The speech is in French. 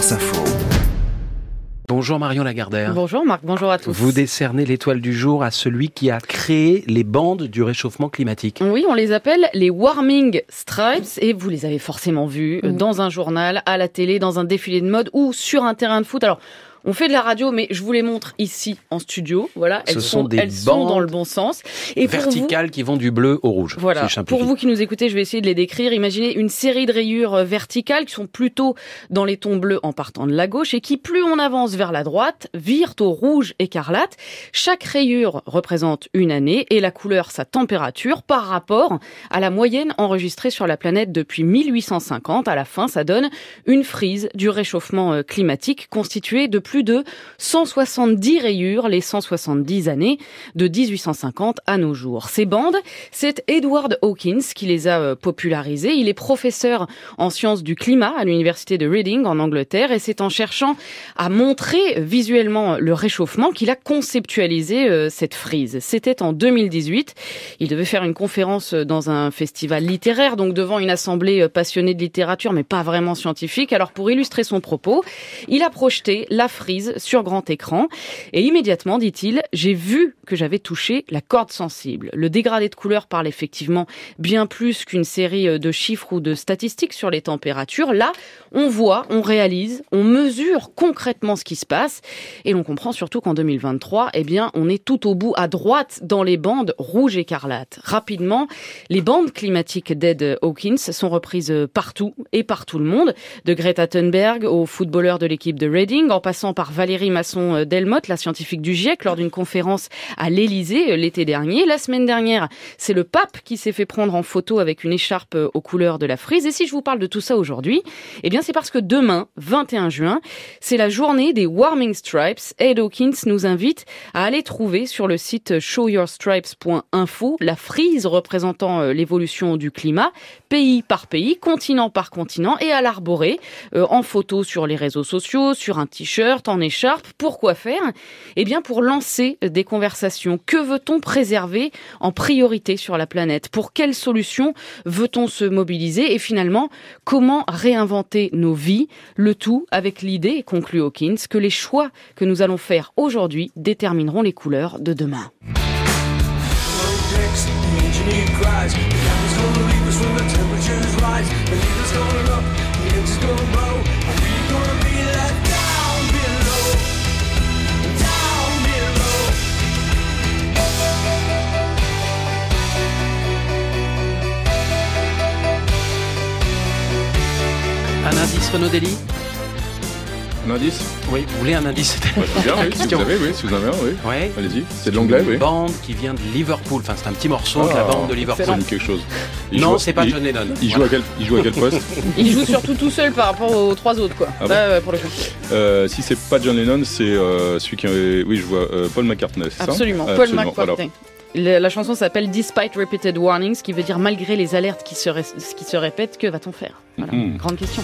France Info. Bonjour Marion Lagardère. Bonjour Marc, bonjour à tous. Vous décernez l'étoile du jour à celui qui a créé les bandes du réchauffement climatique. Oui, on les appelle les Warming Stripes et vous les avez forcément vus dans un journal, à la télé, dans un défilé de mode ou sur un terrain de foot. Alors, on fait de la radio, mais je vous les montre ici en studio. Voilà, Ce elles sont sont, des elles sont dans le bon sens. Et vous, Verticales qui vont du bleu au rouge. Voilà. si. Pour vous qui nous écoutez, je vais essayer de les décrire. Imaginez une série de rayures euh, verticales qui sont plutôt dans les tons bleus en partant de la gauche et qui, plus on avance vers la droite, virent au rouge écarlate. Chaque rayure représente une année et la couleur sa température par rapport à la moyenne enregistrée sur la planète depuis 1850. À la fin, ça donne une frise du réchauffement euh, climatique constituée de plus de 170 rayures les 170 années de 1850 à nos jours. Ces bandes, c'est Edward Hawkins qui les a euh, popularisées. Il est professeur en sciences du climat à l'université de Reading en Angleterre et c'est en cherchant à montrer visuellement le réchauffement qu'il a conceptualisé euh, cette frise. C'était en 2018. Il devait faire une conférence dans un festival littéraire, donc devant une assemblée euh, passionnée de littérature, mais pas vraiment scientifique. Alors pour illustrer son propos, il a projeté la sur grand écran et immédiatement, dit-il, j'ai vu que j'avais touché la corde sensible. Le dégradé de couleur parle effectivement bien plus qu'une série euh, de chiffres ou de statistiques sur les températures. Là, on voit, on réalise, on mesure concrètement ce qui se passe et l'on comprend surtout qu'en 2023, eh bien, on est tout au bout à droite dans les bandes rouge écarlate. Rapidement, les bandes climatiques d'Ed Hawkins sont reprises partout et par tout le monde, de Greta Thunberg aux footballeurs de l'équipe de Reading, en passant par Valérie Masson-Delmotte, la scientifique du GIEC, lors d'une conférence à l'Élysée l'été dernier. La semaine dernière, c'est le pape qui s'est fait prendre en photo avec une écharpe aux couleurs de la frise. Et si je vous parle de tout ça aujourd'hui, eh bien, c'est parce que demain, 21 juin, c'est la journée des Warming Stripes. Ed Hawkins nous invite à aller trouver sur le site showyourstripes.info la frise représentant euh, l'évolution du climat, pays par pays, continent par continent, et à l'arborer euh, en photo sur les réseaux sociaux, sur un t-shirt, en écharpe. Pourquoi faire? Eh bien, pour lancer des conversations. Que veut-on préserver en priorité sur la planète? Pour quelles solutions veut-on se mobiliser? Et finalement, comment réinventer nos vies? Le tout avec l'idée, conclut Hawkins, que les choix que nous allons faire aujourd'hui détermineront les couleurs de demain. Un indice Renaud Dely Un indice Oui, vous voulez un indice Bah, bien, oui, si Question. vous avez, oui, si vous en avez un, oui. Ouais. Allez-y, c'est de l'anglais, Une oui. bande qui vient de Liverpool. Enfin, c'est un petit morceau de la Ah, bande de Liverpool. Ça quelque chose. Il Non, c'est pas il- John Lennon. Il joue, à quel, il joue à quel poste Il joue surtout tout seul par rapport aux trois autres, quoi. Ah bon pour le coup. euh, Si c'est pas John Lennon, c'est euh, celui qui. est- Oui, je vois euh, Paul McCartney, c'est ça Absolument, Paul Absolument, McCartney. La, la chanson s'appelle Despite Repeated Warnings, qui veut dire malgré les alertes qui se, ré- qui se répètent, que va-t-on faire? Voilà, Mhm. grande question.